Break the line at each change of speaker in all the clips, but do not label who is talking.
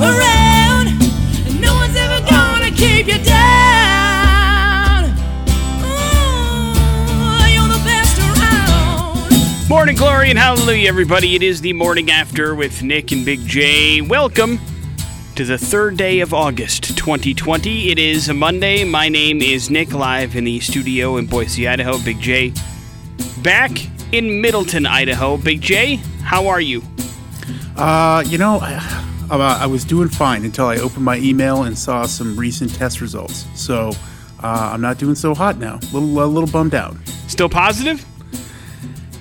around. And no one's ever gonna keep you down. Ooh, you're the best around.
Morning glory and hallelujah, everybody. It is the morning after with Nick and Big J. Welcome to the third day of August 2020. It is a Monday. My name is Nick, live in the studio in Boise, Idaho. Big J back in Middleton, Idaho. Big J, how are you?
Uh, you know, I, uh, I was doing fine until I opened my email and saw some recent test results. So uh, I'm not doing so hot now. A little, a little bummed out.
Still positive?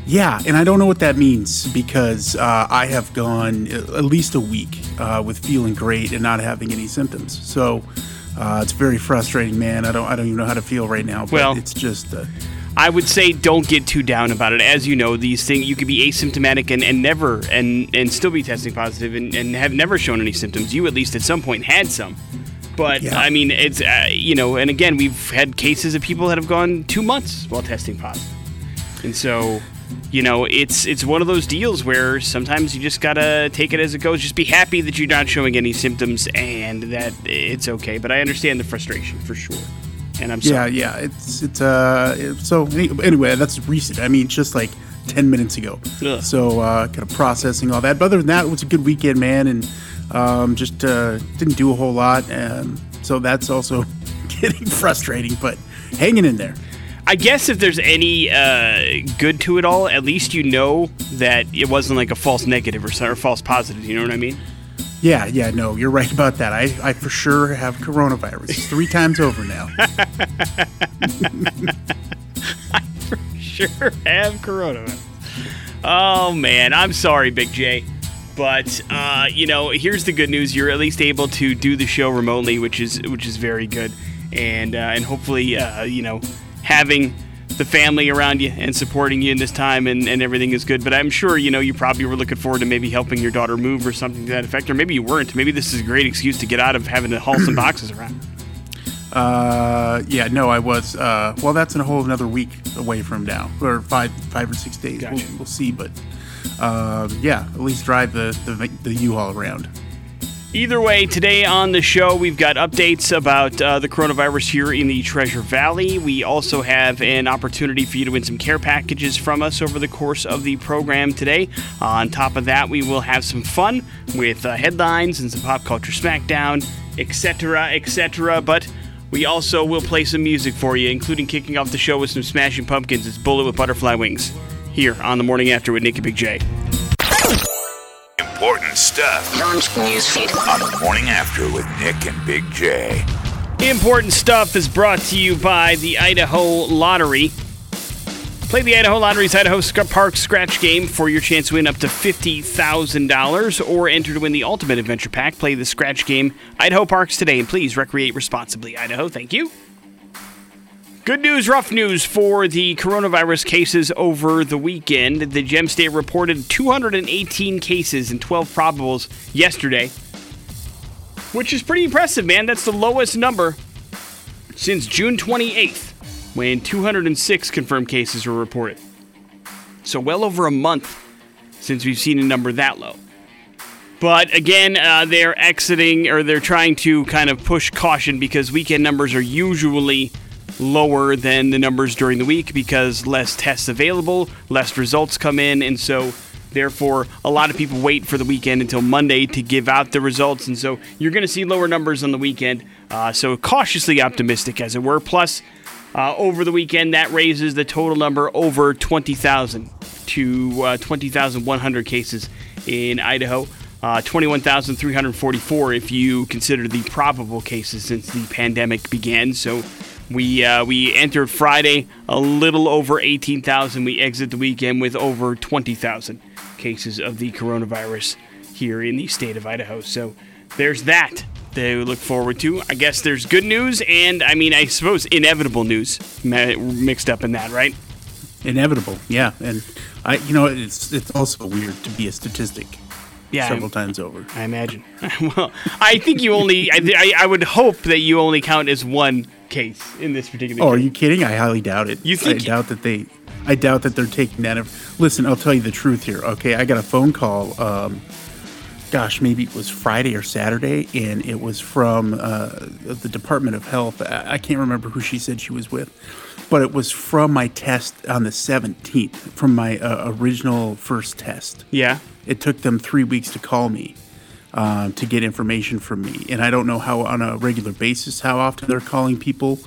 Yeah, and I don't know what that means because uh, I have gone at least a week uh, with feeling great and not having any symptoms. So uh, it's very frustrating, man. I don't, I don't even know how to feel right now. But
Well-
it's just.
I would say don't get too down about it. As you know, these things you could be asymptomatic and, and never and and still be testing positive and, and have never shown any symptoms. You at least at some point had some. But
Yeah.
I mean, it's uh, you know, and again, we've had cases of people that have gone two months while testing positive. positive, and so you know, it's it's one of those deals where sometimes you just gotta take it as it goes. Just be happy that you're not showing any symptoms and that it's okay. But I understand the frustration for sure, and I'm
yeah,
sorry.
yeah. It's it's uh. So anyway, that's recent. I mean, just like ten minutes ago.
Ugh.
So uh, kind of processing all that. But other than that, it was a good weekend, man, and um, just uh, didn't do a whole lot. Um, so that's also getting frustrating, but hanging in there.
I guess if there's any uh, good to it all, at least you know that it wasn't like a false negative or, or false positive. You know what I mean?
Yeah, yeah, no, you're right about that. I, I for sure have coronavirus three times over now.
I for sure have coronavirus. Oh man, I'm sorry, Big J. But uh, you know, here's the good news: you're at least able to do the show remotely, which is which is very good, and uh, and hopefully, uh, you know, having the family around you and supporting you in this time and, and everything is good. But I'm sure you know you probably were looking forward to maybe helping your daughter move or something to that effect, or maybe you weren't. Maybe this is a great excuse to get out of having to haul some boxes around.
Uh, yeah, no, I was. Uh, well, that's in a whole another week away from now, or five, five or six days.
Gotcha.
We'll, we'll see, but um, yeah, at least drive the the, the U-Haul around.
Either way, today on the show, we've got updates about uh, the coronavirus here in the Treasure Valley. We also have an opportunity for you to win some care packages from us over the course of the program today. on top of that, we will have some fun with uh, headlines and some pop culture smackdown, etc., etc. But we also will play some music for you, including kicking off the show with some Smashing Pumpkins. It's Bullet with Butterfly Wings here on the morning after with Nicky Big J.
Important stuff
Launch newsfeed.
on the morning after with Nick and Big J.
Important stuff is brought to you by the Idaho Lottery. Play the Idaho Lottery's Idaho Sc- Park Scratch Game for your chance to win up to $50,000 or enter to win the Ultimate Adventure Pack. Play the Scratch Game Idaho Parks today and please recreate responsibly. Idaho, thank you. Good news, rough news for the coronavirus cases over the weekend. The Gem State reported 218 cases and 12 probables yesterday which is pretty impressive, man. That's the lowest number since June 28th, when 206 confirmed cases were reported. So, well over a month since we've seen a number that low. But again, uh, they're exiting or they're trying to kind of push caution because weekend numbers are usually lower than the numbers during the week because less tests available, less results come in, and so therefore a lot of people wait for the weekend until Monday to give out the results, and so you're going to see lower numbers on the weekend. Uh, so cautiously optimistic, as it were. Plus, uh, over the weekend, that raises the total number over 20,000 to uh, 20,100 cases in Idaho. Uh, 21,344 if you consider the probable cases since the pandemic began. So we uh, we entered Friday a little over 18,000. We exit the weekend with over 20,000 cases of the coronavirus here in the state of Idaho. So there's that to look forward to. I guess there's good news and I mean I suppose inevitable news mixed up in that, right?
Inevitable, yeah. And I, you know, it's it's also weird to be a statistic
Yeah.
several times over.
I imagine. well, I think you only. I, I, I would hope that you only count as one case in this particular.
Oh, are you kidding? I highly doubt it.
You think-
I doubt that they. I doubt that they're taking that. Of, listen, I'll tell you the truth here. Okay, I got a phone call um, gosh, maybe it was Friday or Saturday, and it was from uh, the Department of Health. I, I can't remember who she said she was with, but it was from my test on the 17th, from my uh, original first test.
Yeah.
It took them three weeks to call me um, to get information from me, and I don't know how on a regular basis how often they're calling people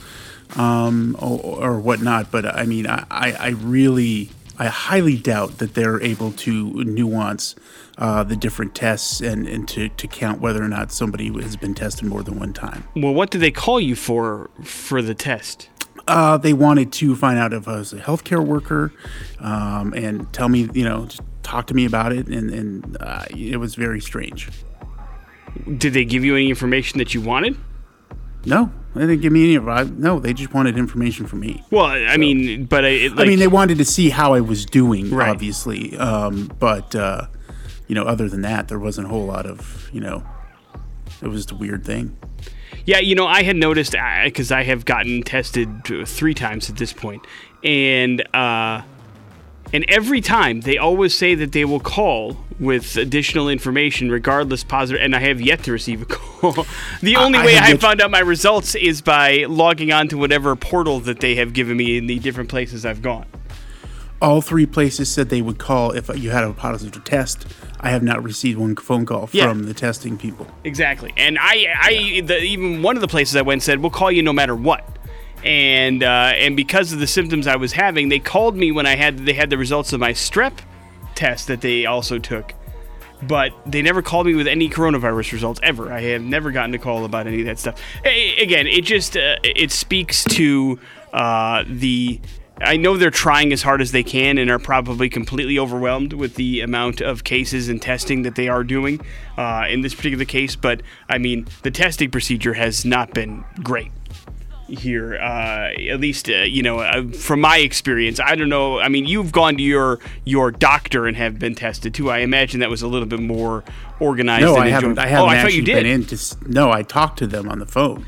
um, or, or whatnot. But I mean, I, I I really, I highly doubt that they're able to nuance uh, the different tests and, and to, to count whether or not somebody has been tested more than one time.
Well, what did they call you for for the test?
Uh, they wanted to find out if I was a healthcare worker um, and tell me, you know, just talk to me about it. And, and uh, it was very strange.
Did they give you any information that you wanted?
No, they didn't give me any of it. No, they just wanted information from me.
Well, I mean, but I, it, like,
I mean, they wanted to see how I was doing,
Right.
obviously. Um, but uh, you know, other than that, there wasn't a whole lot of you know. It was a weird thing.
Yeah, you know, I had noticed because I have gotten tested three times at this point, and uh, and every time they always say that they will call with additional information, regardless positive. And I have yet to receive a call. the only
I
way I
yet
have
to-
found out my results is by logging on to whatever portal that they have given me in the different places I've gone.
All three places said they would call if you had a positive test. I have not received one phone call
Yeah.
from the testing people.
Exactly, and I, I, the, even one of the places I went said, "We'll call you no matter what." And uh, and because of the symptoms I was having, they called me when I had they had the results of my strep test that they also took, but they never called me with any coronavirus results ever. I have never gotten a call about any of that stuff. Again, it just uh, it speaks to uh, the. I know they're trying as hard as they can and are probably completely overwhelmed with the amount of cases and testing that they are doing uh, in this particular case. But I mean, the testing procedure has not been great here. Uh, at least, uh, you know, uh, from my experience, I don't know. I mean, you've gone to your your doctor and have been tested too. I imagine that was a little bit more organized.
No, I haven't. I haven't
oh, I thought you did.
been in to. No, I talked to them on the phone.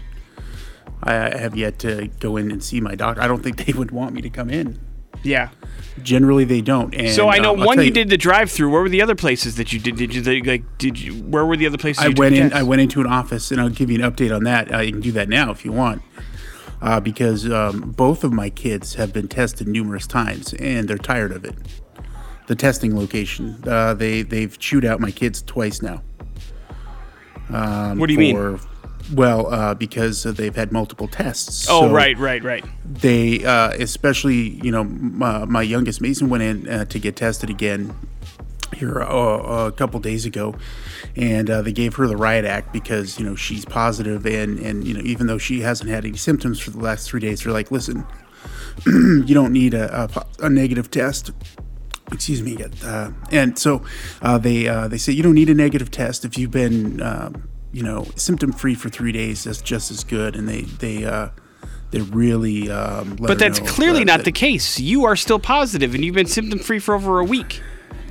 I I have yet to go in and see my doctor. I don't think they would want me to come in.
Yeah.
Generally, they don't. And,
So I know
um,
one
tell
you did the drive-through. Where were the other places that you did? Did you they, like? Did you? Where were the other places?
I
you
went in.
tests?
I went into an office, and I'll give you an update on that. Uh, you can do that now if you want, uh, because um, both of my kids have been tested numerous times, and they're tired of it. The testing location. Uh, they they've chewed out my kids twice now.
What do you mean?
Well, uh, because uh, they've had multiple tests.
Oh,
So
right, right, right.
They, uh, especially, you know, my, my youngest Mason went in uh, to get tested again here uh, a couple days ago, and uh, they gave her the riot act because you know she's positive, and and you know even though she hasn't had any symptoms for the last three days, they're like, listen, you don't need a, a, a negative test. Excuse me, uh, and so uh, they uh, they say you don't need a negative test if you've been um, you know symptom free for three days. That's just as good, and they they uh, they really. Um,
But that's clearly
uh,
not
that-
the case. You are still positive, and you've been symptom-free for over a week.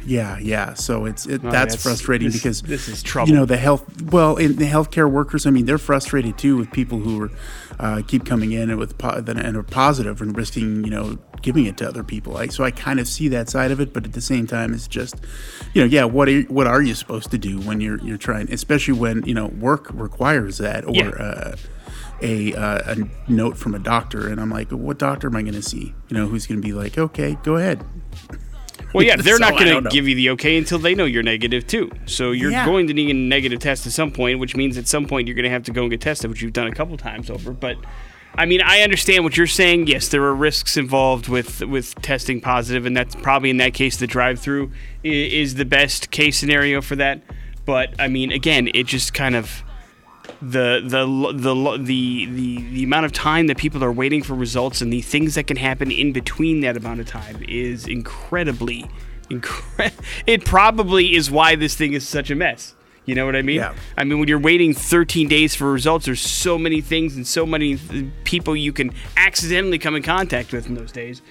Yeah, yeah. So it's it,
Oh,
that's
that's-
frustrating
this-
because
this is trouble.
You know the health. Well, in the healthcare workers, I mean, they're frustrated too with people who are uh, keep coming in and with po- and are positive and risking you know giving it to other people. I, so I kind of see that side of it, but at the same time, it's just you know, yeah. What are, what are you supposed to do when you're you're trying, especially when you know work requires that or.
Yeah.
Uh, a, uh, a note from a doctor, and I'm like, what doctor am I going to see? You know, who's going to be like, okay, go ahead.
Well, yeah, they're
So,
not going to give you the okay until they know you're negative too. So you're
Yeah.
going to need a negative test at some point, which means at some point you're going to have to go and get tested, which you've done a couple times over. But I mean, I understand what you're saying. Yes, there are risks involved with with testing positive, and that's probably in that case the drive-through is the best case scenario for that. But I mean, again, it just kind of the the the the the the amount of time that people are waiting for results and the things that can happen in between that amount of time is incredibly incre- it probably is why this thing is such a mess. You know what i mean?
Yeah.
i mean when you're waiting 13 days for results there's so many things and so many th- people you can accidentally come in contact with in those days.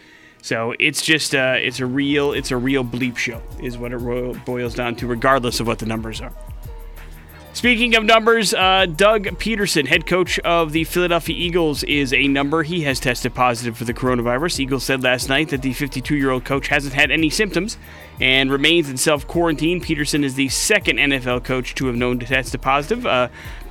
So it's just uh, it's a real it's a real bleep show is what it boils down to regardless of what the numbers are Speaking of numbers, uh, Doug Pederson, head coach of the Philadelphia Eagles, is a number. He has tested positive for the coronavirus. Eagles said last night that the 52 year old coach hasn't had any symptoms and remains in self quarantine. Peterson is the second NFL coach to have known to test positive. Uh,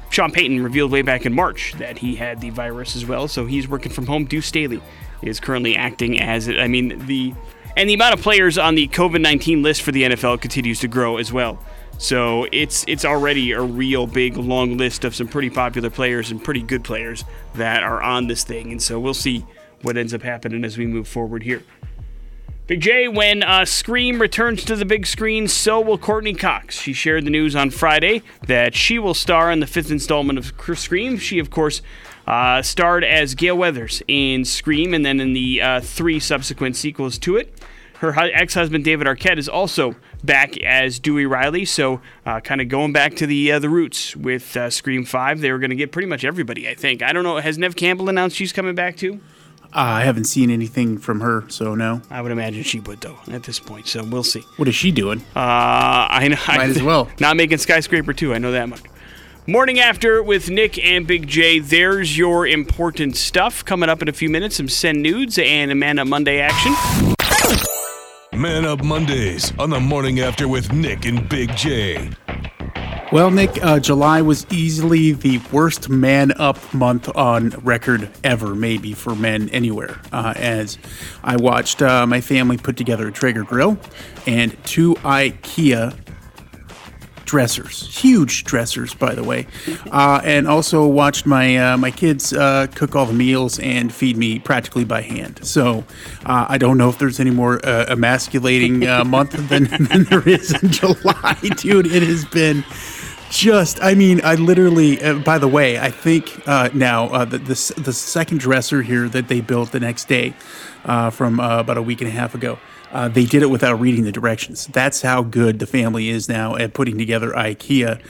Sean Payton revealed way back in March that he had the virus as well, so he's working from home. Deuce Staley is currently acting as. I mean, the and the amount of players on the COVID 19 list for the NFL continues to grow as well. So it's it's already a real big long list of some pretty popular players and pretty good players that are on this thing, and so we'll see what ends up happening as we move forward here. Big J, when uh, Scream returns to the big screen, so will Courteney Cox. She shared the news on Friday that she will star in the fifth installment of Scream. She, of course, uh, starred as Gale Weathers in Scream and then in the uh, three subsequent sequels to it. Her ex husband, David Arquette, is also back as Dewey Riley. So, uh, kind of going back to the uh, the roots with uh, Scream 5. They were going to get pretty much everybody, I think. I don't know. Has Neve Campbell announced she's coming back too?
Uh, I haven't seen anything from her, so no.
I would imagine she would, though, at this point. So we'll see.
What is she doing?
Uh, I know.
Might as well.
Not making skyscraper too. I know that much. Morning after with Nick and Big J. There's your important stuff coming up in a few minutes. Some send nudes and Amanda Monday action.
Man Up Mondays on the morning after with Nick and Big J.
Well, Nick, uh, July was easily the worst man up month on record ever, maybe for men anywhere. Uh, as I watched uh, my family put together a Traeger grill and two IKEA dressers, huge dressers, by the way, uh, and also watched my uh, my kids uh, cook all the meals and feed me practically by hand. So uh, I don't know if there's any more uh, emasculating uh, month than, than there is in July, dude. It has been just i mean i literally uh, by the way i think uh, now uh, the, the, the second dresser here that they built the next day uh, from uh, about a week and a half ago uh, they did it without reading the directions that's how good the family is now at putting together ikea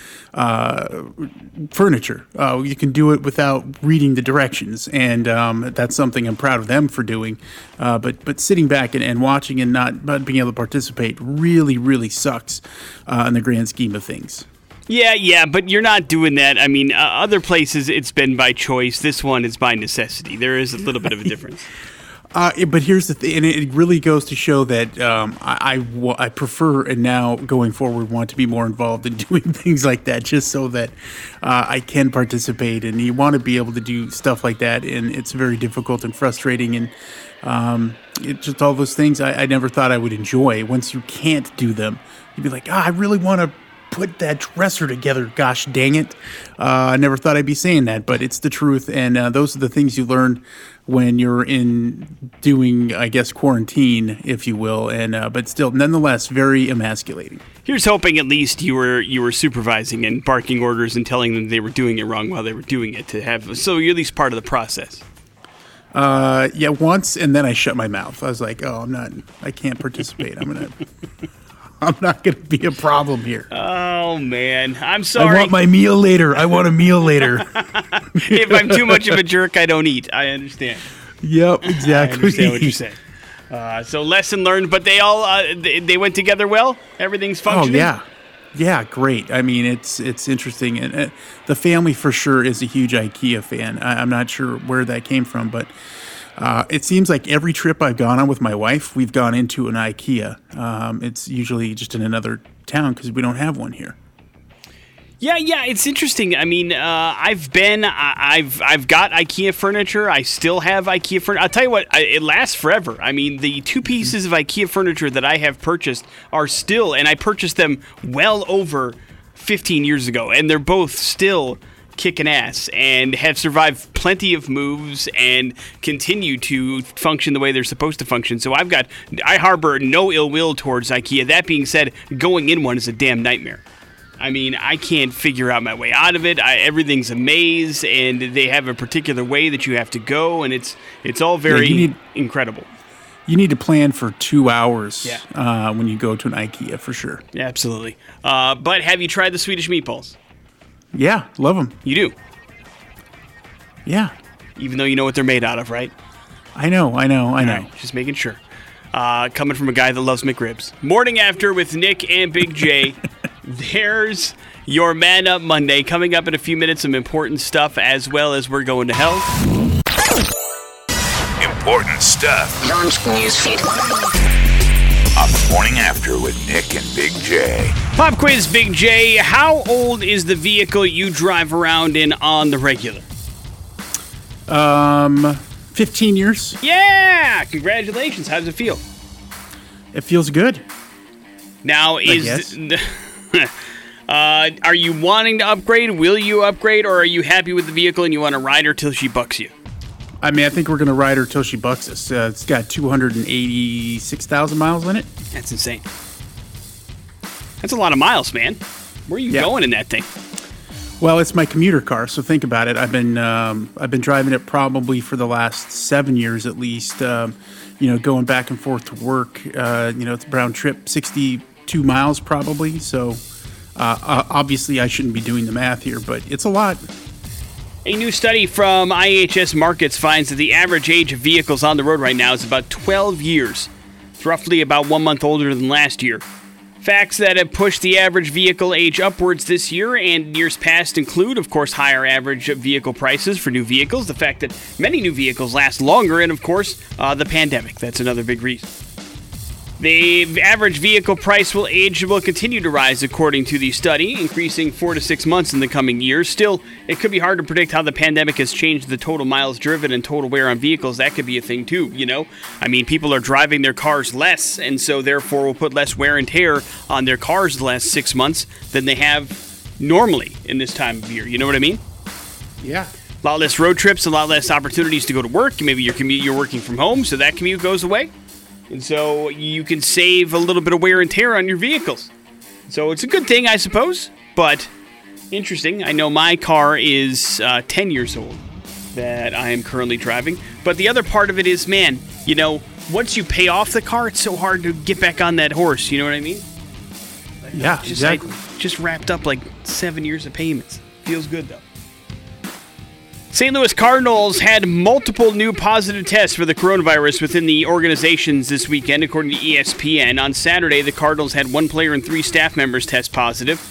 furniture you can do it without reading the directions and um, that's something i'm proud of them for doing but but sitting back and, and watching and not, not being able to participate really really sucks in the grand scheme of things
Yeah, yeah, but you're not doing that. I mean, uh, other places it's been by choice. This one is by necessity. There is a little bit of a difference.
Uh, but here's the thing, and it really goes to show that um, I, I, prefer and now going forward want to be more involved in doing things like that, just so that uh, I can participate. And you want to be able to do stuff like that, and it's very difficult and frustrating, and um, it just all those things I, I never thought I would enjoy. Once you can't do them, you'd be like, ah, I really want to put that dresser together. Gosh dang it. Uh, I never thought I'd be saying that, but it's the truth. And uh, those are the things you learn when you're in doing, I guess, quarantine, if you will. And uh, but still, nonetheless, very emasculating.
Here's hoping at least you were you were supervising and barking orders and telling them they were doing it wrong while they were doing it to have so you're at least part of the process.
Uh, yeah, once, and then I shut my mouth. I was like, oh, I'm not, I can't participate. I'm gonna. I'm not going to be a problem here.
Oh man, I'm sorry.
I want my meal later. I want a meal later.
if I'm too much of a jerk, I don't eat. I understand.
yep, exactly.
I understand what you're saying. Uh, so lesson learned, but they all uh, they, they went together well. Everything's functioning.
Oh yeah, yeah, great. I mean, it's it's interesting, and uh, the family for sure is a huge IKEA fan. I, I'm not sure where that came from, but uh, it seems like every trip I've gone on with my wife, we've gone into an IKEA. Um, it's usually just in another town because we don't have one here.
Yeah, yeah, it's interesting. I mean, uh, I've been, I, I've, I've got IKEA furniture. I still have IKEA furniture. I'll tell you what, I, it lasts forever. I mean, the two pieces of IKEA furniture that I have purchased are still, and I purchased them well over 15 years ago, and they're both still kicking ass and have survived plenty of moves and continue to function the way they're supposed to function. So I've got, I harbor no ill will towards IKEA. That being said, going in one is a damn nightmare. I mean, I can't figure out my way out of it. I, everything's a maze, and they have a particular way that you have to go, and it's it's all very
you need-
incredible.
You need to plan for two hours
Yeah.
uh, when you go to an IKEA for sure.
Absolutely. Uh, but have you tried the Swedish meatballs?
Yeah, love them.
You do,
Yeah,
even though you know what they're made out of, right?
I know, I know, I know.
All right, just making sure. Uh, coming from a guy that loves McRibs. Morning after with Nick and Big J. there's Your Man Up Monday coming up in a few minutes. Some important stuff as well as we're going to hell.
Important stuff
Launch newsfeed.
On the morning after with Nick and Big J.
Pop quiz, Big J. How old is the vehicle you drive around in on the regular?
Um, 15 years.
Yeah! Congratulations. How does it feel?
It feels good.
Now, is
guess.
uh, are you wanting to upgrade? Will you upgrade, or are you happy with the vehicle and you want to ride her till she bucks you?
I mean, I think we're gonna ride her till she bucks us. Uh, it's got 286,000 miles in it.
That's insane. That's a lot of miles, man. Where are you
Yeah.
going in that thing?
Well, it's my commuter car, so think about it. I've been um, I've been driving it probably for the last seven years at least. Um, you know, going back and forth to work. Uh, you know, it's a round trip, sixty-two miles probably. So uh, obviously, I shouldn't be doing the math here, but it's a lot.
A new study from IHS Markit finds that the average age of vehicles on the road right now is about 12 years. It's roughly about one month older than last year. Facts that have pushed the average vehicle age upwards this year and years past include, of course, higher average vehicle prices for new vehicles, the fact that many new vehicles last longer, and of course, uh, the pandemic. That's another big reason. The average vehicle price will age will continue to rise according to the study, increasing four to six months in the coming years. Still, it could be hard to predict how the pandemic has changed the total miles driven and total wear on vehicles. That could be a thing too, you know? I mean, people are driving their cars less, and so therefore will put less wear and tear on their cars the last six months than they have normally in this time of year. You know what I mean?
Yeah.
A lot less road trips, a lot less opportunities to go to work. Maybe your commute, you're working from home, so that commute goes away. And so you can save a little bit of wear and tear on your vehicles. So it's a good thing, I suppose. But interesting. I know my car is uh, 10 years old that I am currently driving. But the other part of it is, man, you know, once you pay off the car, it's so hard to get back on that horse. You know what I mean?
Yeah.
Just
exactly.
I just wrapped up like seven years of payments. Feels good though. St. Louis Cardinals had multiple new positive tests for the coronavirus within the organizations this weekend, according to ESPN. On Saturday, the Cardinals had one player and three staff members test positive,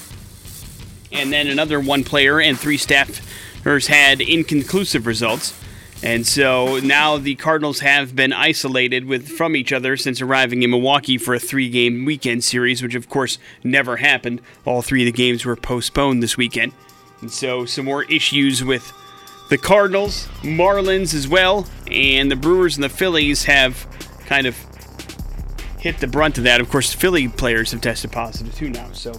and then another one player and three staffers had inconclusive results. And so now the Cardinals have been isolated with from each other since arriving in Milwaukee for a three-game weekend series, which of course never happened. All three of the games were postponed this weekend. And so some more issues with the Cardinals, Marlins as well, and the Brewers and the Phillies have kind of hit the brunt of that. Of course, the Philly players have tested positive too now. So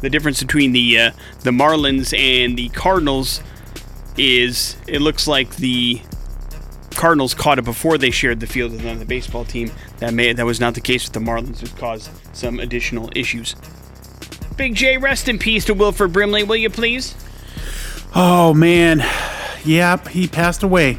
the difference between the uh, the Marlins and the Cardinals is it looks like the Cardinals caught it before they shared the field with another baseball team. That may that was not the case with the Marlins, which caused some additional issues. Big J, rest in peace to Wilford Brimley, will you please?
Oh man. Yep. He passed away.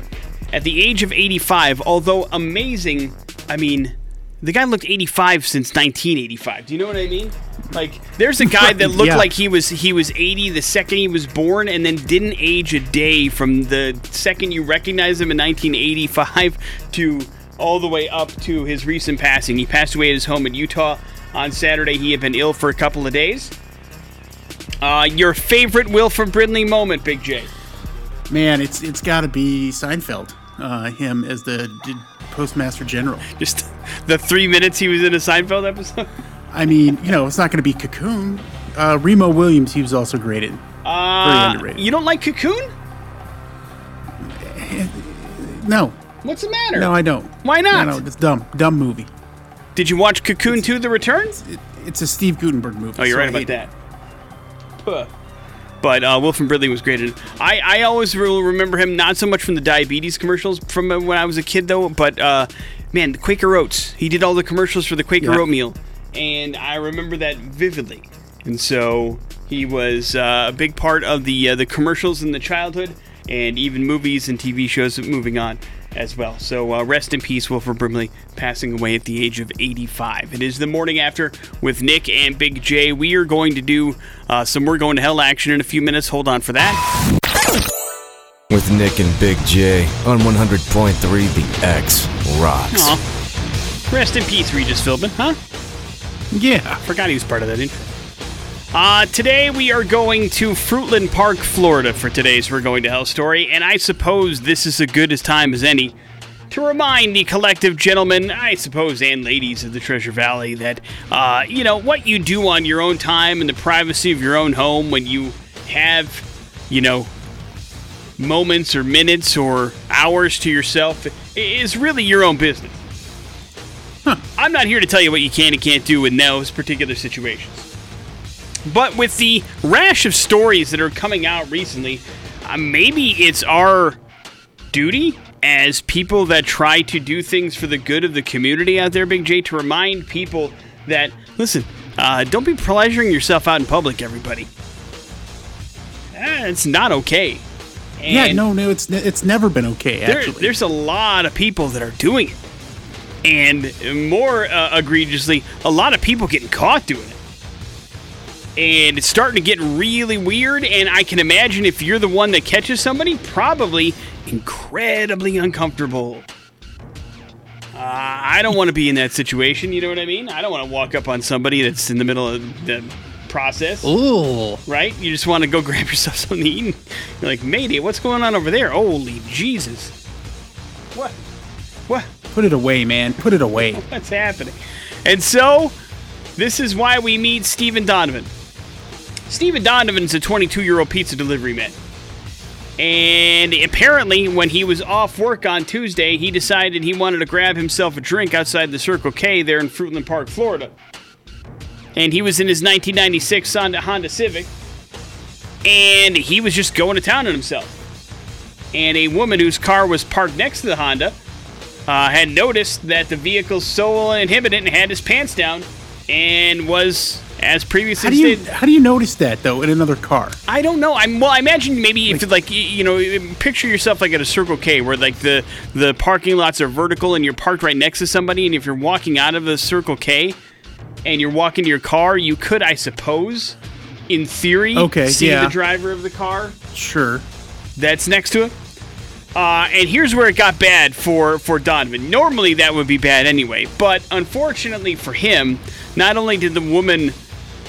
At the age of 85, although amazing, I mean, the guy looked 85 since 1985. Do you know what I mean? Like, there's a guy that looked
Yeah.
like he was he was 80 the second he was born, and then didn't age a day from the second you recognized him in 1985 to all the way up to his recent passing. He passed away at his home in Utah on Saturday. He had been ill for a couple of days. Uh, your favorite Wilford Brimley moment, Big J?
Man, it's it's got to be Seinfeld. Uh, him as the d- postmaster general.
Just the three minutes he was in a Seinfeld episode.
I mean, you know, it's not going to be Cocoon. Uh, Remo Williams, he was also great in. Very
Uh,
underrated.
you don't like Cocoon?
No,
What's the matter?
no, I don't.
Why not?
No, no, it's dumb, dumb movie.
Did you watch Cocoon 2 The Return?
It, it's a Steve Guttenberg movie.
Oh, you're
so
right about that. Puh. But uh, Wilford Brimley was great it. I, I always will remember him, not so much from the diabetes commercials from uh, when I was a kid, though, but uh, man, the Quaker Oats. He did all the commercials for the Quaker
Yeah.
Oatmeal. And I remember that vividly. And so he was uh, a big part of the, uh, the commercials in the childhood and even movies and TV shows moving on as well. So uh, rest in peace, Wilford Brimley, passing away at the age of 85. It is the morning after with Nick and Big J. We are going to do uh, some We're Going to Hell action in a few minutes. Hold on for that.
With Nick and Big J on 100.3 The X Rocks.
Aw. Rest in peace, Regis Philbin, huh?
Yeah.
Forgot he was part of that intro. Uh, today we are going to Fruitland Park, Florida for today's We're Going to Hell story, and I suppose this is as good as time as any to remind the collective gentlemen, I suppose, and ladies of the Treasure Valley that, uh, you know, what you do on your own time in the privacy of your own home when you have, you know, moments or minutes or hours to yourself is really your own business. I'm not here to tell you what you can and can't do in those particular situations. But with the rash of stories that are coming out recently, uh, maybe it's our duty as people that try to do things for the good of the community out there, Big J, to remind people that, listen, uh, don't be pleasuring yourself out in public, everybody. Eh, it's not okay.
yeah, no, no, it's it's never been okay.
there,
Actually,
there's a lot of people that are doing it. And more uh, egregiously, a lot of people getting caught doing it. And it's starting to get really weird. And I can imagine if you're the one that catches somebody, probably incredibly uncomfortable. Uh, I don't want to be in that situation. You know what I mean? I don't want to walk up on somebody that's in the middle of the process
Ooh.
right? You just want to go grab yourself something to eat. and You're like, Mayday, what's going on over there? Holy Jesus. What? What?
put it away, man. Put it away.
What's happening? And so, this is why we meet Stephen Donovan. Stephen Donovan's a 22 year old pizza delivery man. And apparently, when he was off work on Tuesday, he decided he wanted to grab himself a drink outside the Circle K there in Fruitland Park, Florida. And he was in his 1996 Honda, Civic. And he was just going to town on himself. And a woman whose car was parked next to the Honda uh, had noticed that the vehicle's sole inhibited and had his pants down and was, as previously
How do you
stated,
how do you notice that though in another car?
I don't know. I'm well. I imagine maybe if like y- you know, picture yourself like at a Circle K where like the the parking lots are vertical and you're parked right next to somebody, and if you're walking out of the Circle K and you're walking to your car, you could, I suppose, in theory,
Okay,
see
yeah.
the driver of the car
Sure.
that's next to it. Uh, and here's where it got bad for, for Donovan. Normally that would be bad anyway, but unfortunately for him, not only did the woman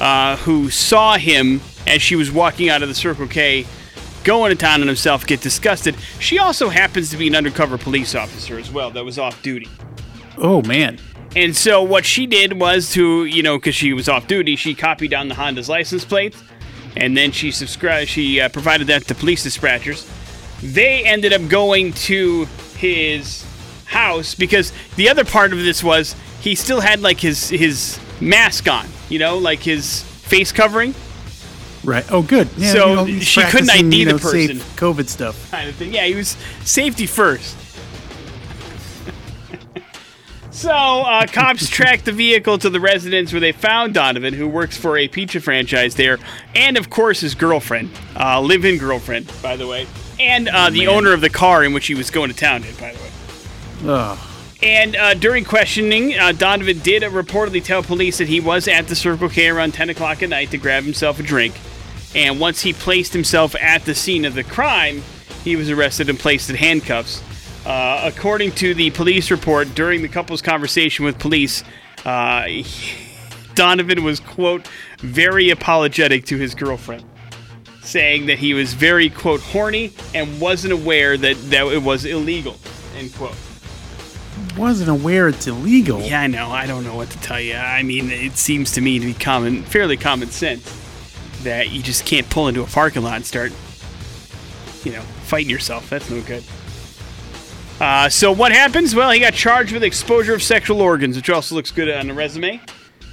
uh, who saw him as she was walking out of the Circle K going to town on himself get disgusted, she also happens to be an undercover police officer as well that was off duty.
Oh man.
And so what she did was to, you know, because she was off duty, she copied down the Honda's license plate, and then she subscribed. She uh, provided that to police dispatchers. They ended up going to his house because the other part of this was he still had like his his mask on, you know, like his face covering
Right. Oh, good. Yeah,
So
you know,
she couldn't ID
you
the
know, safe
person.
COVID stuff.
kind of thing. Yeah, he was safety first. so, uh, cops tracked the vehicle to the residence where they found Donovan, who works for a pizza franchise there, and of course his girlfriend, uh, live-in girlfriend, by the way, and uh, the owner of the car in which he was going to town in, by the way.
Ugh.
And uh, during questioning, uh, Donovan did reportedly tell police that he was at the Circle K around 10 o'clock at night to grab himself a drink. And once he placed himself at the scene of the crime, he was arrested and placed in handcuffs. Uh, according to the police report, during the couple's conversation with police, uh, Donovan was, quote, very apologetic to his girlfriend, saying that he was very, quote, horny and wasn't aware that, that it was illegal, end quote.
Wasn't aware it's illegal.
Yeah, I know. I don't know what to tell you. I mean, it seems to me to be common, fairly common sense that you just can't pull into a parking lot and start, you know, fighting yourself. That's no good. Uh, so what happens? Well, he got charged with exposure of sexual organs, which also looks good on the resume.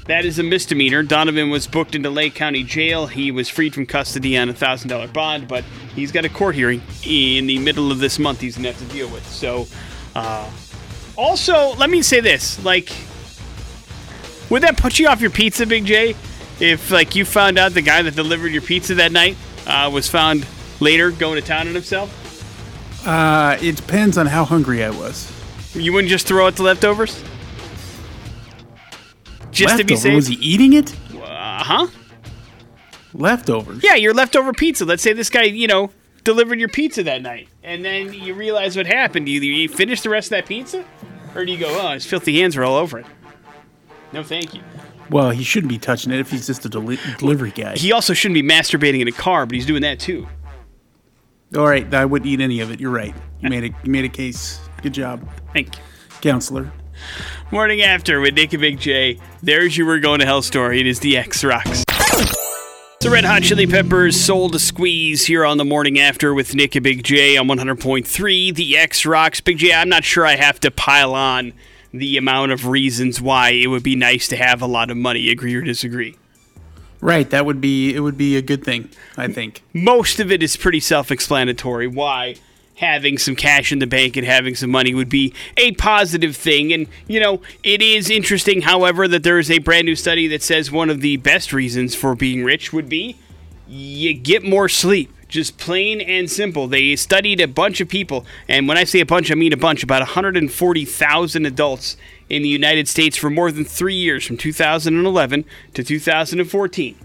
That is a misdemeanor. Donovan was booked into Lake County Jail. He was freed from custody on a thousand dollar bond, but he's got a court hearing in the middle of this month. He's gonna have to deal with. So, uh, also, let me say this: like, would that put you off your pizza, Big J? If like you found out the guy that delivered your pizza that night uh, was found later going to town on himself,
Uh, it depends on how hungry I was.
you wouldn't just throw out the leftovers? Just to be safe?
Was he eating it?
Uh huh.
Leftovers.
Yeah, your leftover pizza. Let's say this guy, you know, delivered your pizza that night, and then you realize what happened. You, you finish the rest of that pizza, or do you go, "Oh, his filthy hands are all over it"? No, thank you.
Well, he shouldn't be touching it if he's just a deli- delivery guy.
He also shouldn't be masturbating in a car, but he's doing that too.
All right, I wouldn't eat any of it. You're right. You made a you made a case. Good job,
Thank you.
counselor.
Morning after with Nick and Big J. There's your We're Going to Hell story. It is the X Rocks. The Red Hot Chili Peppers Soul to Squeeze here on the morning after with Nick and Big J on 100.3. The X Rocks. Big J, I'm not sure I have to pile on the amount of reasons why it would be nice to have a lot of money. Agree or disagree?
Right, that would be it. Would be a good thing, I think.
most of it is pretty self-explanatory why having some cash in the bank and having some money would be a positive thing. And you know it is interesting however that there is a brand new study that says one of the best reasons for being rich would be you get more sleep. Just plain and simple. They studied a bunch of people and when i say a bunch i mean a bunch about 140000 adults in the united states for more than three years from 2011 to 2014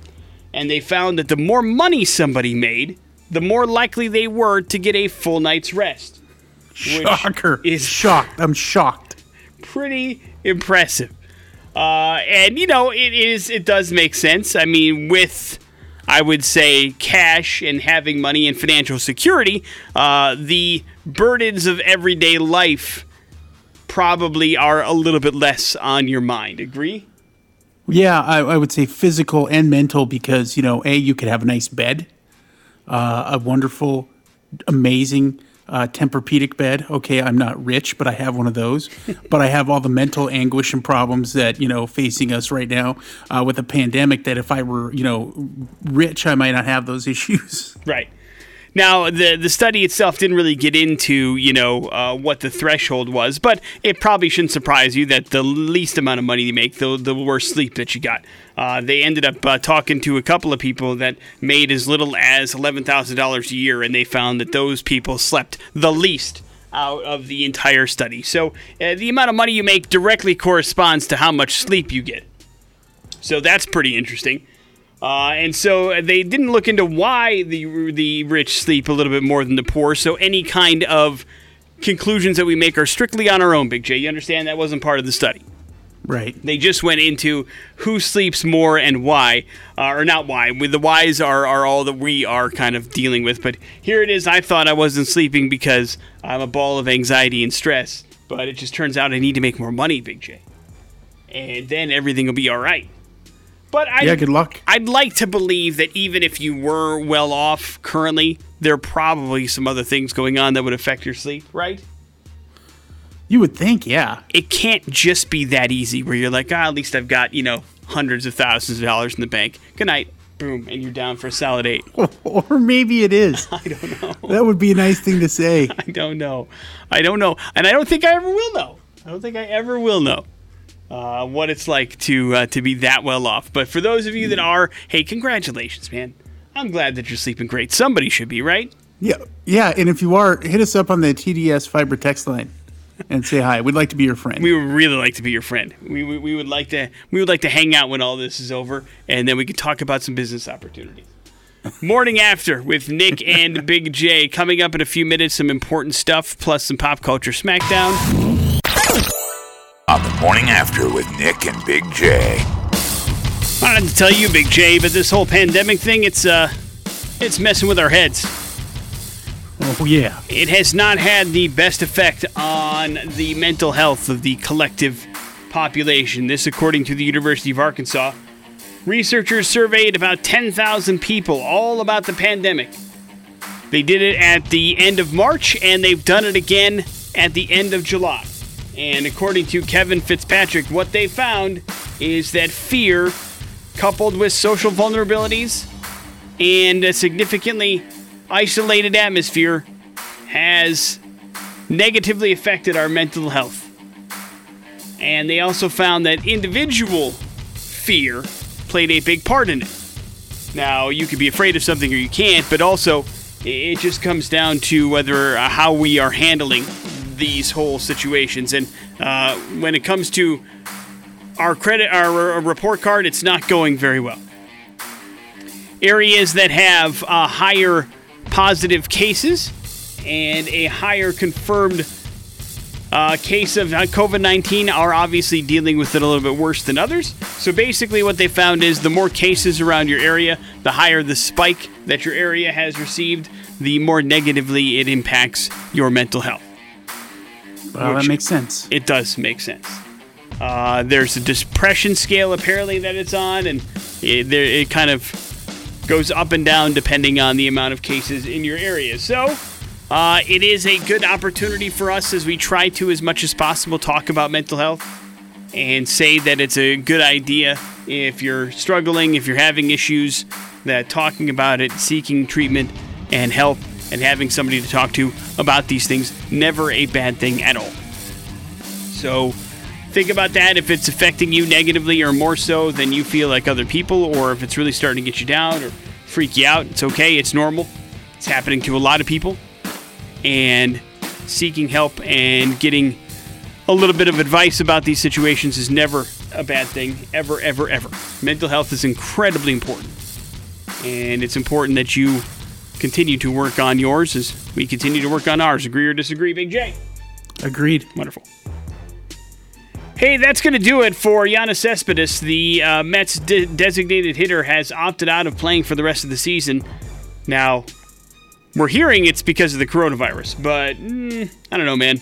and they found that the more money somebody made, the more likely they were to get a full night's rest.
Shocker!
is-
shocked. I'm shocked.
Pretty impressive. Uh, and you know, it is it does make sense. I mean, with I would say cash and having money and financial security, uh, the burdens of everyday life probably are a little bit less on your mind. Agree?
Yeah, I, I would say physical and mental because you know, a you could have a nice bed, uh, a wonderful, amazing uh, Tempur-Pedic bed. Okay, I'm not rich, but I have one of those. but I have all the mental anguish and problems that you know facing us right now uh, with a pandemic. That if I were you know rich, I might not have those issues.
Right. Now, the the study itself didn't really get into you know uh, what the threshold was, but it probably shouldn't surprise you that the least amount of money you make, the the worse sleep that you got. Uh, they ended up uh, talking to a couple of people that made as little as eleven thousand dollars a year, and they found that those people slept the least out of the entire study. So uh, the amount of money you make directly corresponds to how much sleep you get. So that's pretty interesting. Uh, and so they didn't look into why the the rich sleep a little bit more than the poor. So any kind of conclusions that we make are strictly on our own. Big J, you understand that wasn't part of the study.
Right.
They just went into who sleeps more and why, uh, or not why. The whys are, are all that we are kind of dealing with. But here it is. I thought I wasn't sleeping because I'm a ball of anxiety and stress. But it just turns out I need to make more money, Big J, and then everything will be all right. But I
Yeah. Good luck.
I'd like to believe that even if you were well off currently, there are probably some other things going on that would affect your sleep, right?
You would think, yeah.
It can't just be that easy where you're like, ah, at least I've got, you know, hundreds of thousands of dollars in the bank. Good night. Boom. And you're down for a solid eight.
Or maybe it is. I don't know. That would be a nice thing to say.
I don't know. I don't know. And I don't think I ever will know. I don't think I ever will know. Uh, what it's like to uh, to be that well off, but for those of you that are, hey, congratulations, man! I'm glad that you're sleeping great. Somebody should be, right?
Yeah, yeah. And if you are, hit us up on the TDS fiber text line and say hi. We'd like to be your friend.
we would really like to be your friend. We, we, we would like to we would like to hang out when all this is over, and then we could talk about some business opportunities. Morning after with Nick and Big J coming up in a few minutes. Some important stuff plus some pop culture smackdown.
On the morning after with Nick and Big J.
I don't have to tell you, Big J, but this whole pandemic thing it's uh it's messing with our heads.
oh yeah.
It has not had the best effect on the mental health of the collective population. This, according to the University of Arkansas. Researchers surveyed about 10,000 people all about the pandemic. They did it at the end of March, and they've done it again at the end of July. And according to Kevin Fitzpatrick, what they found is that fear, coupled with social vulnerabilities and a significantly isolated atmosphere, has negatively affected our mental health. And they also found that individual fear played a big part in it. Now, you could be afraid of something or you can't, but also it just comes down to whether uh, how we are handling these whole situations. And uh, when it comes to our credit, our report card, it's not going very well. Areas that have uh, higher positive cases and a higher confirmed uh, case of uh, COVID 19 are obviously dealing with it a little bit worse than others. So basically, what they found is the more cases around your area, the higher the spike that your area has received, the more negatively it impacts your mental health.
Well, that makes sense.
It does make sense. Uh, there's a depression scale apparently that it's on, and it, there, it kind of goes up and down depending on the amount of cases in your area. So, uh, it is a good opportunity for us as we try to, as much as possible, talk about mental health and say that it's a good idea if you're struggling, if you're having issues, that talking about it, seeking treatment and help, and having somebody to talk to about these things never a bad thing at all. So think about that if it's affecting you negatively or more so than you feel like other people, or if it's really starting to get you down or freak you out. It's okay, it's normal. It's happening to a lot of people. And seeking help and getting a little bit of advice about these situations is never a bad thing, ever, ever, ever. Mental health is incredibly important. And it's important that you continue to work on yours as we continue to work on ours. Agree or disagree, Big J?
Agreed.
Wonderful. Hey, that's going to do it for Yoenis Cespedes. The uh, Mets de- designated hitter has opted out of playing for the rest of the season. Now, we're hearing it's because of the coronavirus, but mm, I don't know, man.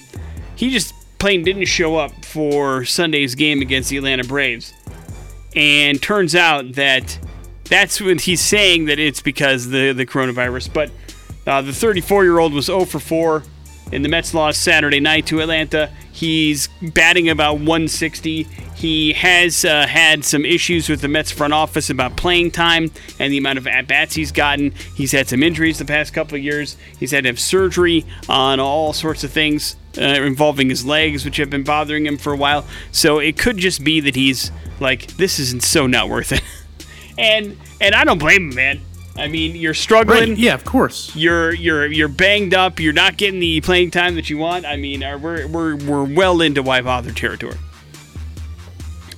He just plain didn't show up for Sunday's game against the Atlanta Braves. And turns out that that's when he's saying that it's because the, the coronavirus. But uh, the 34 year old was 0 for 4 in the Mets lost Saturday night to Atlanta. He's batting about 160. He has uh, had some issues with the Mets front office about playing time and the amount of at bats he's gotten. He's had some injuries the past couple of years. He's had to have surgery on all sorts of things uh, involving his legs, which have been bothering him for a while. So it could just be that he's like, this isn't so not worth it. And and I don't blame him, man. I mean, you're struggling
Right. Yeah, of course.
you're you're you're banged up. You're not getting the playing time that you want. I mean, uh, we're we're we're well into why bother territory.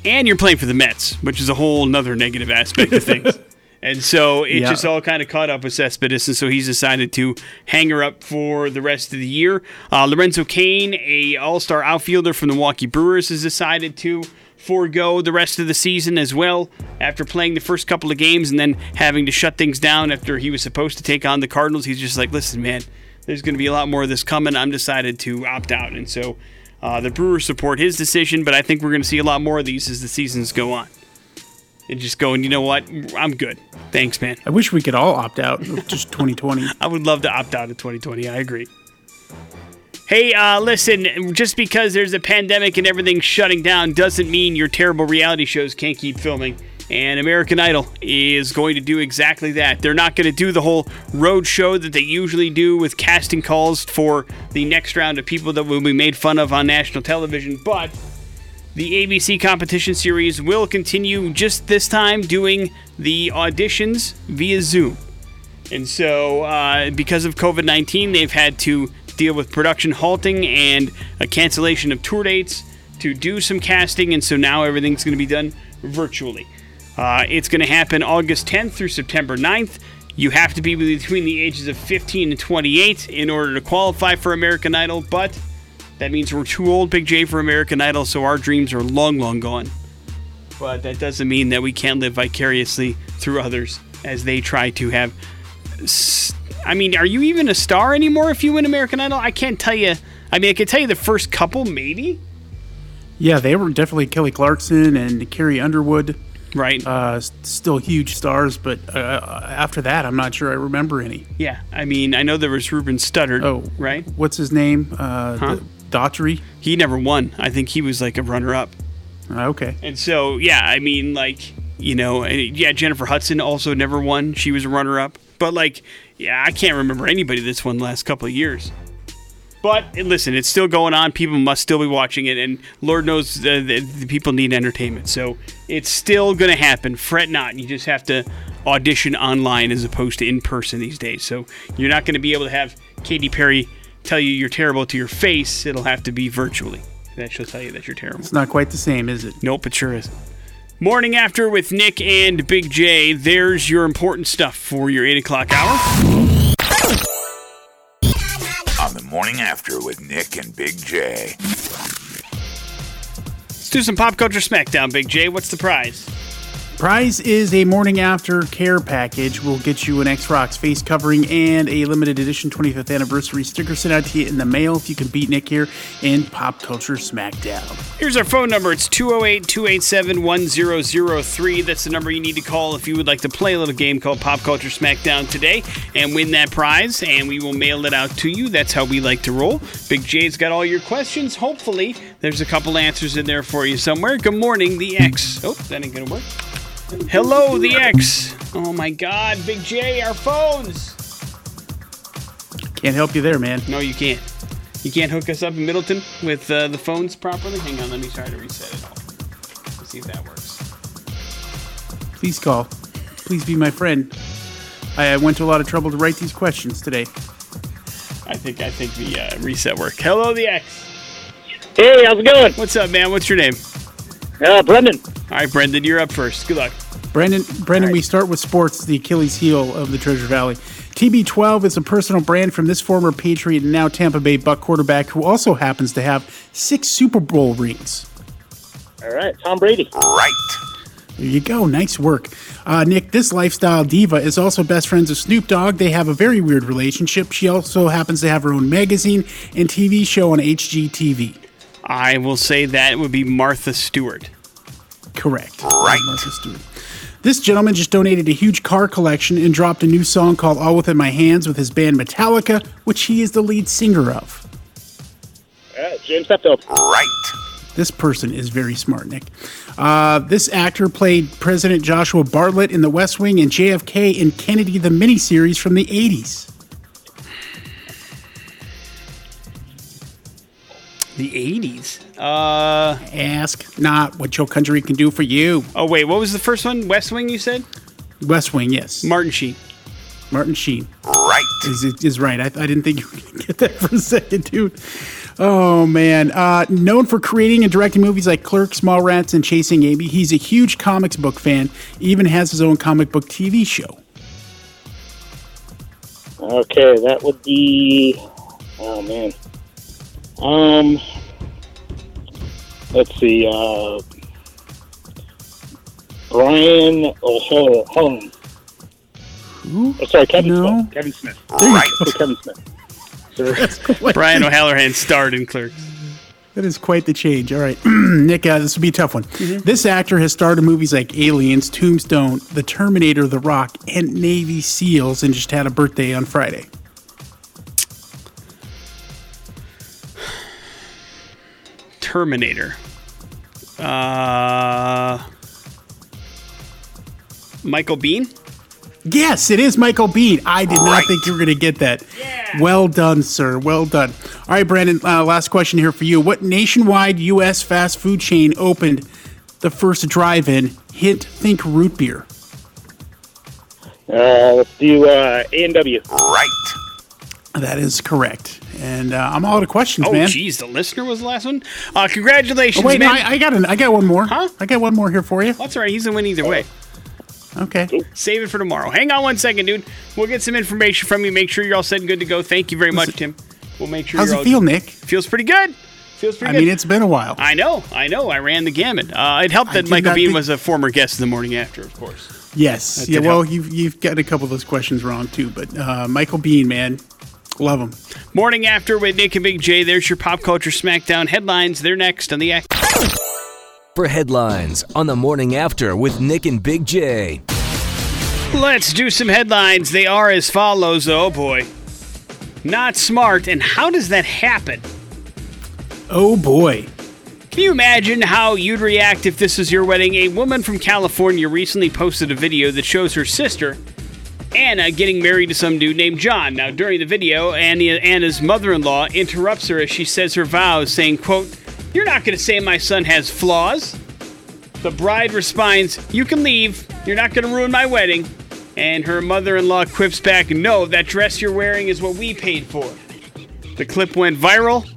And you're playing for the Mets, which is a whole nother negative aspect of things. And so it
Yeah.
just all kind of caught up with Cespedes, and so he's decided to hang her up for the rest of the year. Uh, Lorenzo Cain, a All-Star outfielder from the Milwaukee Brewers, has decided to forego the rest of the season as well after playing the first couple of games and then having to shut things down after he was supposed to take on the Cardinals. He's just like, listen, man, there's going to be a lot more of this coming. I'm decided to opt out, and so uh, the Brewers support his decision, but I think we're going to see a lot more of these as the seasons go on. And just going, you know what? I'm good. Thanks, man.
I wish we could all opt out of just 2020.
I would love to opt out of 2020. I agree. Hey, uh, listen, just because there's a pandemic and everything's shutting down doesn't mean your terrible reality shows can't keep filming. And American Idol is going to do exactly that. They're not going to do the whole road show that they usually do with casting calls for the next round of people that will be made fun of on national television, but the ABC competition series will continue just this time doing the auditions via Zoom. And so, uh, because of COVID 19, they've had to deal with production halting and a cancellation of tour dates to do some casting. And so now everything's going to be done virtually. Uh, it's going to happen August 10th through September 9th. You have to be between the ages of 15 and 28 in order to qualify for American Idol, but that means we're too old, Big J, for American Idol, so our dreams are long, long gone. But that doesn't mean that we can't live vicariously through others as they try to have. I mean, are you even a star anymore if you win American Idol? I can't tell you. I mean, I can tell you the first couple, maybe.
Yeah, they were definitely Kelly Clarkson and Carrie Underwood.
Right.
Uh, still huge stars, but uh, after that, I'm not sure I remember any.
yeah. I mean, I know there was Ruben Studdard.
Oh,
Right.
What's his name? Uh,
Huh?
Daughtry.
He never won. I think he was like a runner up.
Uh, okay.
And so, yeah, I mean, like, you know, yeah, Jennifer Hudson also never won. She was a runner up. But, like, yeah, I can't remember anybody that's won the last couple of years. But listen, it's still going on. People must still be watching it, and Lord knows the, the, the people need entertainment. So it's still going to happen. Fret not. You just have to audition online as opposed to in person these days. So you're not going to be able to have Katy Perry tell you you're terrible to your face. It'll have to be virtually. That she'll tell you that you're terrible.
It's not quite the same, is it?
Nope, it sure isn't. Morning after with Nick and Big J. There's your important stuff for your 8 o'clock hour.
On the Morning After with Nick and Big J.
Let's do some pop culture smackdown, Big J. What's the prize?
Prize is a morning after care package. We'll get you an X Rocks face covering and a limited edition 25th anniversary sticker sent out to you in the mail if you can beat Nick here in Pop Culture Smackdown.
Here's our phone number. It's 208 287 1003. That's the number you need to call if you would like to play a little game called Pop Culture Smackdown today and win that prize, and we will mail it out to you. That's how we like to roll. Big J's got all your questions. Hopefully, there's a couple answers in there for you somewhere. Good morning, the X. Oh, that ain't going to work. Hello, the X. Oh my God, Big J, our phones.
Can't help you there, man.
No, you can't. You can't hook us up in Middleton with uh, the phones properly. Hang on, let me try to reset it all. Let's see if that works.
Please call. Please be my friend. I I went to a lot of trouble to write these questions today.
I think I think the uh, reset worked. Hello, the X.
Hey, how's it going?
What's up, man? What's your name?
Uh, Brendan.
All right, Brendan, you're up first. Good luck.
Brendan, Brendan, we start with sports, the Achilles heel of the Treasure Valley. TB12 is a personal brand from this former Patriot and now Tampa Bay Buck quarterback who also happens to have six Super Bowl rings.
All right, Tom Brady.
Right.
There you go. Nice work. Uh, Nick, this lifestyle diva is also best friends with Snoop Dogg. They have a very weird relationship. She also happens to have her own magazine and TV show on HGTV.
I will say that would be Martha Stewart.
Correct.
Right.
Martha Stewart. This gentleman just donated a huge car collection and dropped a new song called All Within My Hands with his band Metallica, which he is the lead singer of.
All right, James Hetfield.
Right.
This person is very smart, Nick. Uh, this actor played President Joshua Bartlett in The West Wing and JFK in Kennedy the miniseries from the 80s.
The 80s. Uh,
Ask not what your country can do for you.
oh, wait, what was the first one? West Wing, you said?
West Wing, yes.
Martin Sheen.
Martin Sheen
Right.
is, is right. I, I didn't think you were going to get that for a second, dude. Oh, man. Uh, known for creating and directing movies like Clerks, Mallrats, and Chasing Amy, he's a huge comics book fan, even has his own comic book TV show.
Okay, that would be. Oh man. Um. Let's see. Uh. Brian O'Holm.
Who?
Oh, sorry, Kevin
No.
Smith. Kevin Smith.
Right.
So Kevin Smith. Sorry.
Brian O'Halloran starred in Clerks.
That is quite the change. All right, Nick, uh, this will be a tough one. This actor has starred in movies like Aliens, Tombstone, The Terminator, The Rock, and Navy SEALs, and just had a birthday on Friday.
Terminator. Uh, Michael Biehn?
Yes, it is Michael Biehn. I did not think you were going to get that. Well done, sir. Well done. All right, Brandon, uh, last question here for you. What nationwide U.S. fast food chain opened the first drive in? Hint, think root beer.
Uh, let's do uh, A and W.
Right.
That is correct. And uh, I'm all out of questions, man.
Oh,
man.
geez, the listener was the last one? Uh, congratulations,
Oh, wait, no,
man.
I, I got an, I got one more.
Huh?
I got one more here for you.
That's all right. He's to win either way.
Okay.
Save it for tomorrow. Hang on one second, dude. We'll get some information from you. Make sure you're all set and good to go. Thank you very much, Tim. We'll make sure
How's
you're
it
all
feel, Nick?
Feels pretty good. Feels pretty good.
I
good.
mean, it's been a while.
I know, I know. I ran the gamut. Uh, it helped that Michael Biehn
think-
was a former guest in the morning after, of course.
Yes.
That
Yeah. Well,
help.
you've you've got a couple of those questions wrong too. But uh, Michael Biehn, man, love them.
Morning after with Nick and Big J. There's your pop culture smackdown headlines. They're next on the X.
For headlines on the morning after with Nick and Big J.
Let's do some headlines. They are as follows. Oh boy. Not smart. And how does that happen?
Oh boy.
Can you imagine how you'd react if this was your wedding? A woman from California recently posted a video that shows her sister, Anna, getting married to some dude named John. Now, during the video, Anna, Anna's mother-in-law interrupts her as she says her vows, saying, quote, You're not going to say my son has flaws. The bride responds, You can leave. You're not going to ruin my wedding. And her mother-in-law quips back, No, that dress you're wearing is what we paid for. The clip went viral,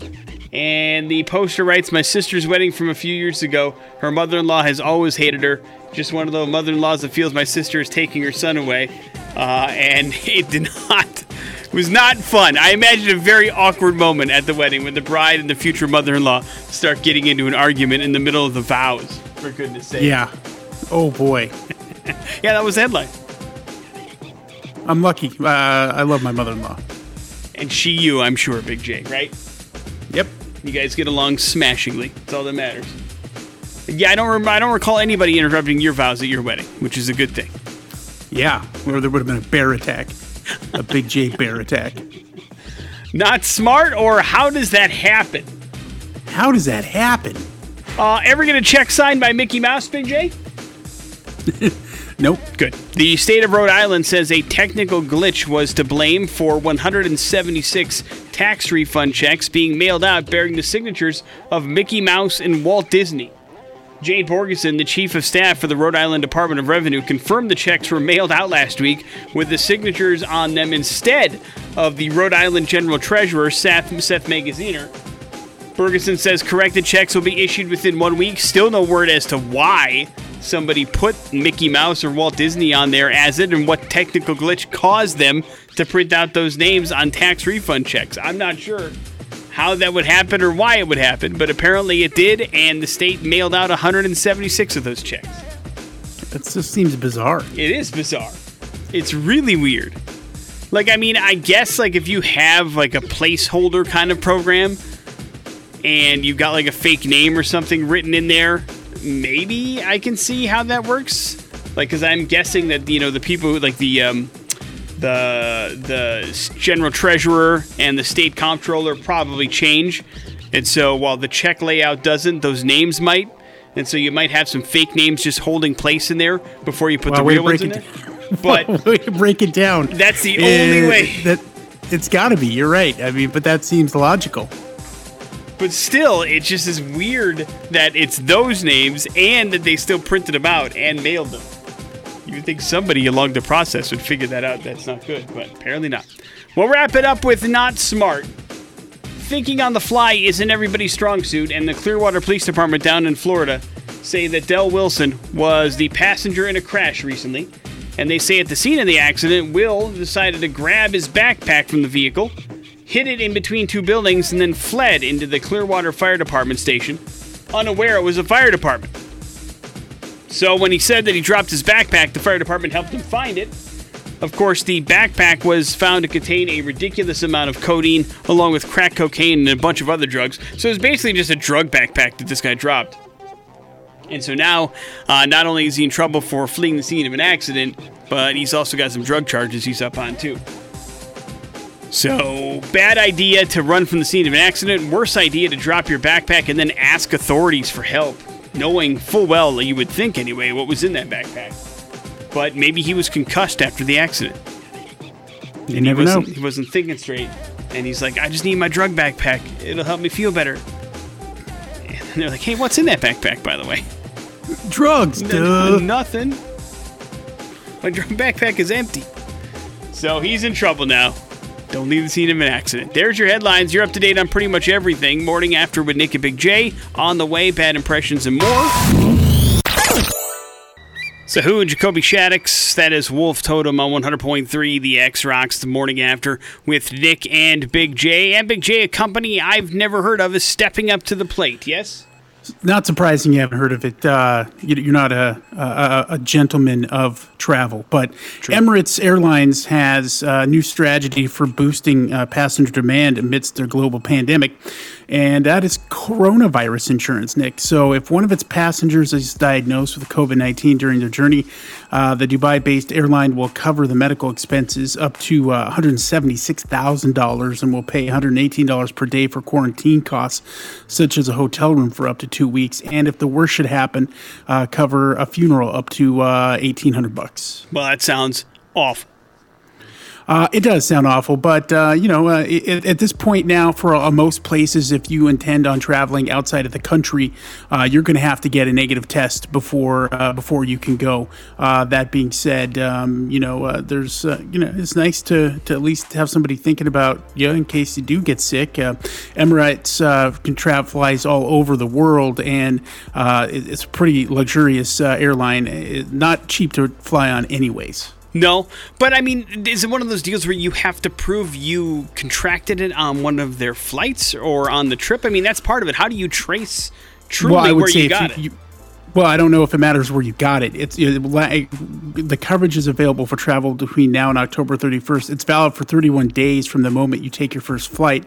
and the poster writes, My sister's wedding from a few years ago. Her mother in law has always hated her. Just one of those mother in laws that feels my sister is taking her son away. Uh, and it did not It was not fun. I imagine a very awkward moment at the wedding when the bride and the future mother-in-law start getting into an argument in the middle of the vows. For goodness sake.
Yeah. Oh boy.
Yeah, that was headline.
I'm lucky. Uh, I love my mother-in-law.
And she, you, I'm sure, Big J, right?
Yep.
You guys get along smashingly. That's all that matters. Yeah, I don't. Rem- I don't recall anybody interrupting your vows at your wedding, which is a good thing.
Yeah. Or there would have been a bear attack. A big J bear attack.
Not smart, or how does that happen?
How does that happen?
Uh, ever get a check signed by Mickey Mouse, Big J?
Nope.
Good. The state of Rhode Island says a technical glitch was to blame for 176 tax refund checks being mailed out bearing the signatures of Mickey Mouse and Walt Disney. Jane Borgeson, the chief of staff for the Rhode Island Department of Revenue, confirmed the checks were mailed out last week with the signatures on them instead of the Rhode Island General Treasurer, Seth, Seth Magaziner. Ferguson says corrected checks will be issued within one week. Still no word as to why somebody put Mickey Mouse or Walt Disney on there as it and what technical glitch caused them to print out those names on tax refund checks. I'm not sure how that would happen or why it would happen, but apparently it did, and the state mailed out 176 of those checks.
That just seems bizarre.
It is bizarre. It's really weird. Like, I mean, I guess like if you have like a placeholder kind of program and you've got like a fake name or something written in there, maybe I can see how that works. Like, because I'm guessing that you know the people who like the um, the the general treasurer and the state comptroller probably change, and so while the check layout doesn't, those names might. And so you might have some fake names just holding place in there before you put
Well,
the real ones in
break
there.
it
But
Way to break it down.
That's the only
Uh,
way.
That it's got to be. You're right. I mean, but that seems logical.
But still, it just is weird that it's those names and that they still printed them out and mailed them. You would think somebody along the process would figure that out. That's not good, but apparently not. We'll wrap it up with not smart. Thinking on the fly isn't everybody's strong suit, and the Clearwater Police Department down in Florida say that Dell Wilson was the passenger in a crash recently. And they say at the scene of the accident, Will decided to grab his backpack from the vehicle, hid it in between two buildings, and then fled into the Clearwater Fire Department station, unaware it was a fire department. So when he said that he dropped his backpack, the fire department helped him find it. Of course, the backpack was found to contain a ridiculous amount of codeine, along with crack cocaine and a bunch of other drugs. So it was basically just a drug backpack that this guy dropped. And so now, uh, not only is he in trouble for fleeing the scene of an accident, but he's also got some drug charges he's up on too. So, bad idea to run from the scene of an accident. Worse idea to drop your backpack and then ask authorities for help, knowing full well, that you would think anyway, what was in that backpack. But maybe he was concussed after the accident.
You
he
never know.
wasn't, He wasn't thinking straight. And he's like, I just need my drug backpack. It'll help me feel better. And they're like, hey, what's in that backpack, by the way?
Drugs, duh.
Nothing. My drug backpack is empty. So he's in trouble now. Don't leave the scene of an accident. There's your headlines. You're up to date on pretty much everything. Morning after with Nick and Big J. On the way, bad impressions and more. So Hu and Jacoby Shaddix, that is Wolf Totem on 100.3, the X Rocks, the morning after with Nick and Big J. And Big J, a company I've never heard of, is stepping up to the plate, yes?
Not surprising you haven't heard of it. Uh, you- you're not a, a, a gentleman of travel, but Emirates Airlines has a new strategy for boosting uh, passenger demand amidst their global pandemic, and that is coronavirus insurance, Nick. So if one of its passengers is diagnosed with COVID 19 during their journey, uh, the Dubai based airline will cover the medical expenses up to uh, $176,000 and will pay $118 per day for quarantine costs, such as a hotel room for up to two weeks. And if the worst should happen, uh, cover a funeral up to uh, 1800 bucks.
Well, that sounds awful.
Uh, it does sound awful, but uh, you know, uh, it, at this point now, for uh, most places, if you intend on traveling outside of the country, uh, you're going to have to get a negative test before uh, before you can go. That being said, um, you know, there's you know, it's nice to, to at least have somebody thinking about you in case you do get sick. Emirates can travel flies all over the world, and it, it's a pretty luxurious airline. Not cheap to fly on, anyways.
No, but I mean, is it one of those deals where you have to prove you contracted it on one of their flights or on the trip? I mean, that's part of it. How do you trace truly
well, I would
where
say
you got
you,
it?
you- well, I don't know if it matters where you got it. It's it, like, the coverage is available for travel between now and October 31st. It's valid for 31 days from the moment you take your first flight,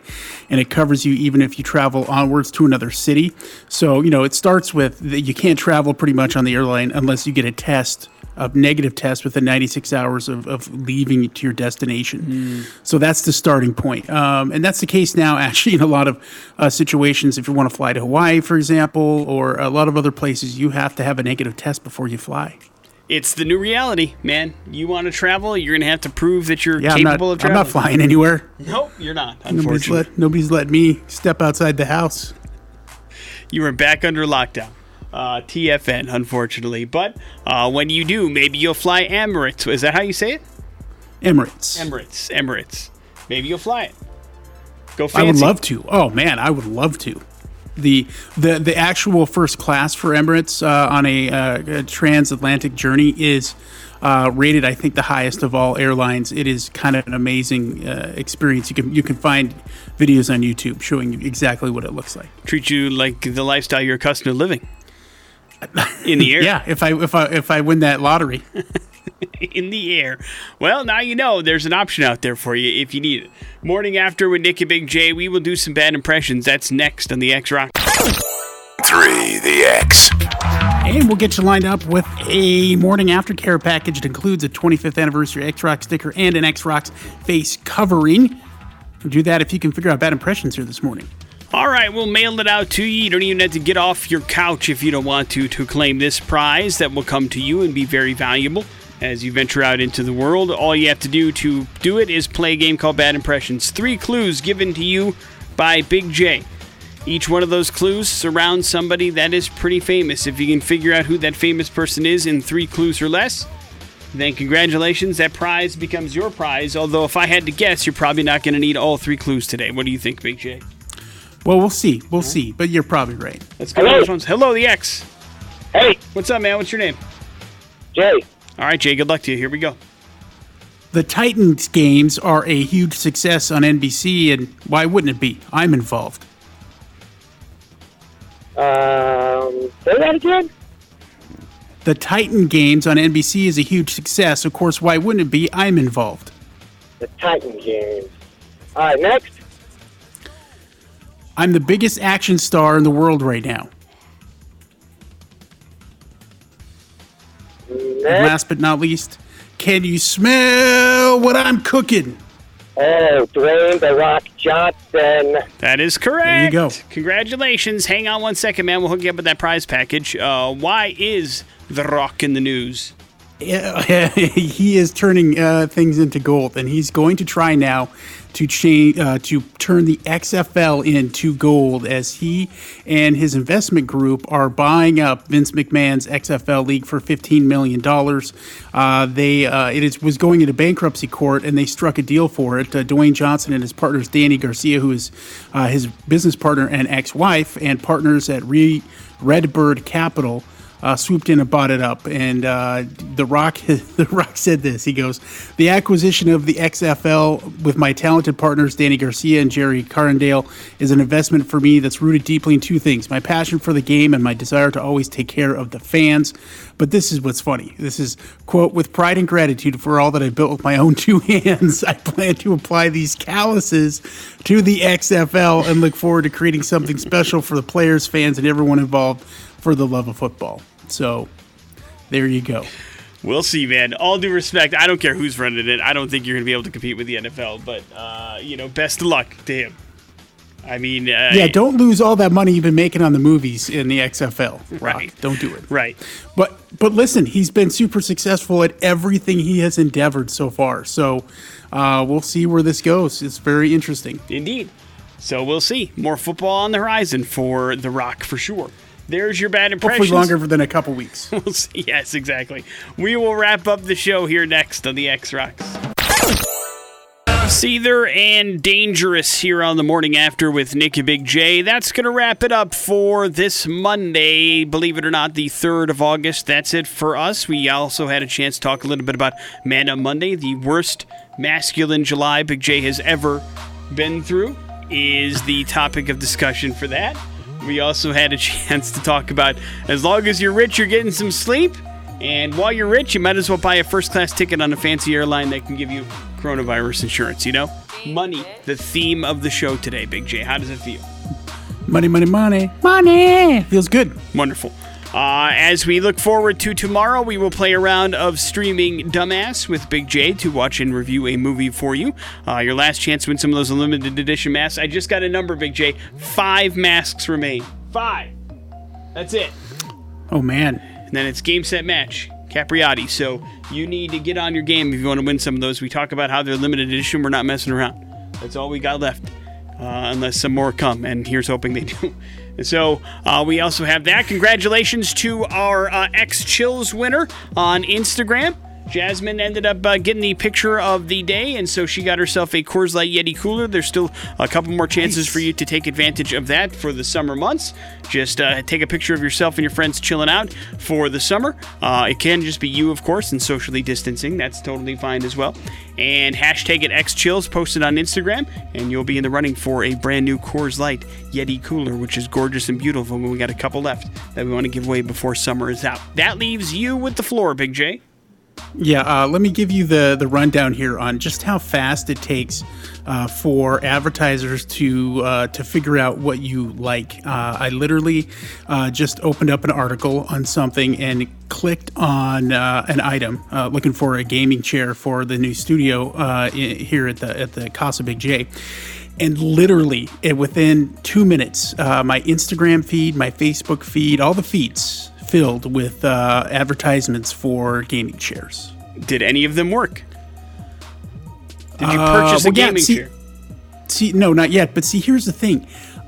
and it covers you even if you travel onwards to another city. So you know, it starts with that you can't travel pretty much on the airline unless you get a test. A negative test within 96 hours of, of leaving to your destination. So that's the starting point. Um, and that's the case now, actually, in a lot of uh, situations. If you want to fly to Hawaii, for example, or a lot of other places, you have to have a negative test before you fly.
It's the new reality, man. You want to travel, you're going to have to prove that you're
Yeah, I'm not,
capable of traveling.
I'm not flying anywhere.
Nope, you're not.
Nobody's
Unfortunately,
let, nobody's let me step outside the house.
you are back under lockdown. Uh, TFN, unfortunately. But uh, when you do, maybe you'll fly Emirates. Is that how you say it?
Emirates.
Emirates. Emirates. Maybe you'll fly it. Go fancy.
I would love to. Oh man, I would love to. The the the actual first class for Emirates uh, on a, uh, a transatlantic journey is uh, rated, I think, the highest of all airlines. It is kind of an amazing uh, experience. You can you can find videos on YouTube showing you exactly what it looks like.
treat you like the lifestyle you're accustomed to living. In the air.
Yeah, if I if I if I win that lottery,
in the air. Well, now you know there's an option out there for you if you need it. Morning after with Nick and Big J, we will do some bad impressions. That's next on the X Rock.
Three, the X.
and we'll get you lined up with a morning aftercare package. It includes a 25th anniversary X Rock sticker and an X Rocks face covering. Do that if you can figure out bad impressions here this morning.
All right, we'll mail it out to you. You don't even have to get off your couch if you don't want to to claim this prize that will come to you and be very valuable as you venture out into the world. All you have to do to do it is play a game called Bad Impressions. Three clues given to you by Big J. Each one of those clues surrounds somebody that is pretty famous. If you can figure out who that famous person is in three clues or less, then congratulations, that prize becomes your prize. Although, if I had to guess, you're probably not going to need all three clues today. What do you think, Big J?
Well, we'll see. We'll see. But you're probably right.
Let's go.
Hello.
ones. Hello, the X.
Hey,
What's up, man? What's your name?
Jay.
All right, Jay. Good luck to you. Here we go.
The Titans games are a huge success on NBC, and why wouldn't it be? I'm involved.
Um, say that again?
The Titan games on NBC is a huge success. Of course, why wouldn't it be? I'm involved.
The Titan games. All right, next.
I'm the biggest action star in the world right now. And last but not least, can you smell what I'm cooking?
Oh, Dwayne The Rock Johnson.
That is correct.
There you go.
Congratulations. Hang on one second, man. We'll hook you up with that prize package. Uh, why is The Rock in the news?
Yeah, he is turning uh, things into gold, and he's going to try now to change uh, to turn the XFL into gold as he and his investment group are buying up Vince McMahon's XFL league for fifteen million dollars. Uh, they uh, it is, was going into bankruptcy court, and they struck a deal for it. Uh, Dwayne Johnson and his partners Dany Garcia, who is uh, his business partner and ex-wife, and partners at Re- Redbird Capital uh, swooped in and bought it up. And uh, the Rock, the Rock said this. He goes, "The acquisition of the XFL with my talented partners Dany Garcia and Gerry Cardinale is an investment for me that's rooted deeply in two things: my passion for the game and my desire to always take care of the fans." But this is what's funny. This is quote with pride and gratitude for all that I built with my own two hands. I plan to apply these calluses to the XFL and look forward to creating something special for the players, fans, and everyone involved for the love of football. So there you go.
We'll see, man. All due respect, I don't care who's running it. I don't think you're going to be able to compete with the NFL, but, uh, you know, best of luck to him. I mean, uh,
Yeah, don't lose all that money you've been making on the movies in the XFL. Rock.
Right.
Don't do it.
Right.
But but listen, he's been super successful at everything he has endeavored so far. So uh, we'll see where this goes. It's very interesting.
Indeed. So we'll see. More football on the horizon for The Rock for sure. There's your bad impressions.
Hopefully longer than a couple weeks.
We'll see. Yes, exactly. We will wrap up the show here next on the X Rocks. Seether and Dangerous here on the morning after with Nick and Big J. That's going to wrap it up for this Monday. Believe it or not, the 3rd of August. That's it for us. We also had a chance to talk a little bit about Man Up Monday, the worst masculine July Big J has ever been through, is the topic of discussion for that. We also had a chance to talk about as long as you're rich, you're getting some sleep. And while you're rich, you might as well buy a first class ticket on a fancy airline that can give you coronavirus insurance, you know? Money, the theme of the show today, Big J. How does it feel?
Money, money, money, money. Feels good.
Wonderful. Uh, as we look forward to tomorrow, we will play a round of streaming Dumbass with Big J to watch and review a movie for you. Uh, your last chance to win some of those limited edition masks. I just got a number, Big J. Five masks remain. Five. That's it.
Oh man.
And then it's game, set, match. Capriati. So you need to get on your game if you want to win some of those. We talk about how they're limited edition. We're not messing around. That's all we got left, uh, unless some more come. And here's hoping they do. So uh, we also have that. Congratulations to our uh, X Chills winner on Instagram. Jasmine ended up uh, getting the picture of the day, and so she got herself a Coors Light Yeti cooler. There's still a couple more chances
Nice.
for you to take advantage of that for the summer months. Just uh, take a picture of yourself and your friends chilling out for the summer. Uh, it can just be you, of course, and socially distancing. That's totally fine as well. And hashtag it XChills posted on Instagram, and you'll be in the running for a brand new Coors Light Yeti cooler, which is gorgeous and beautiful. And we got a couple left that we want to give away before summer is out. That leaves you with the floor, Big J.
Yeah, uh, let me give you the the rundown here on just how fast it takes uh, for advertisers to uh, to figure out what you like. Uh, I literally uh, just opened up an article on something and clicked on uh, an item, looking for a gaming chair for the new studio uh, i- here at the at the Casa Big J. And literally, within two minutes, my Instagram feed, my Facebook feed, all the feeds filled with uh, advertisements for gaming chairs.
Did any of them work? Did you
Uh,
purchase a
well, yeah,
gaming
see-
chair?
See, no, not yet. But see, here's the thing.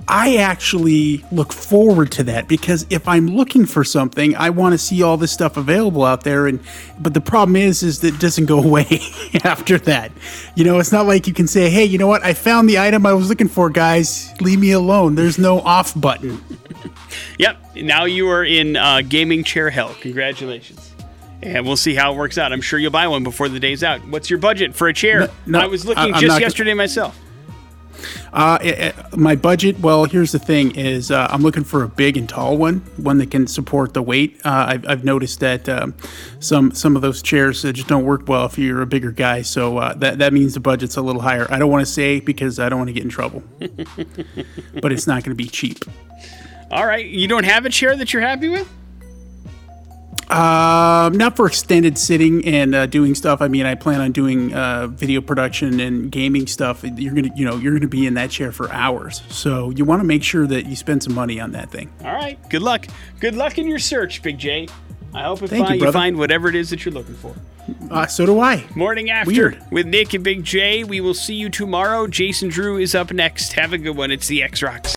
I actually look forward to that because if I'm looking for something, I want to see all this stuff available out there. And but the problem is, is that it doesn't go away after that. You know, it's not like you can say, "Hey, you know what? I found the item I was looking for, guys. Leave me alone." There's no off button.
Yep. Now you are in uh, gaming chair hell. Congratulations. And we'll see how it works out. I'm sure you'll buy one before the day's out. What's your budget for a chair?
No, no,
I was looking
I-
just yesterday myself.
Uh, eh, eh, my budget. Well, here's the thing: is uh, I'm looking for a big and tall one, one that can support the weight. Uh, I've, I've noticed that um, some some of those chairs uh, just don't work well if you're a bigger guy. So uh, that that means the budget's a little higher. I don't want to say because I don't want to get in trouble, but it's not going to be cheap.
All right. You don't have a chair that you're happy with?
Um, not for extended sitting and uh, doing stuff. I mean, I plan on doing uh, video production and gaming stuff. You're gonna, you know, you're gonna be in that chair for hours. So you want to make sure that you spend some money on that thing.
All right. Good luck. Good luck in your search, Big J. I hope
you,
find, you,
brother.
find whatever it is that you're looking for.
Uh, so do I.
Morning after
Weird.
with Nick and Big J. We will see you tomorrow. Jason Drew is up next. Have a good one. It's the X Rocks.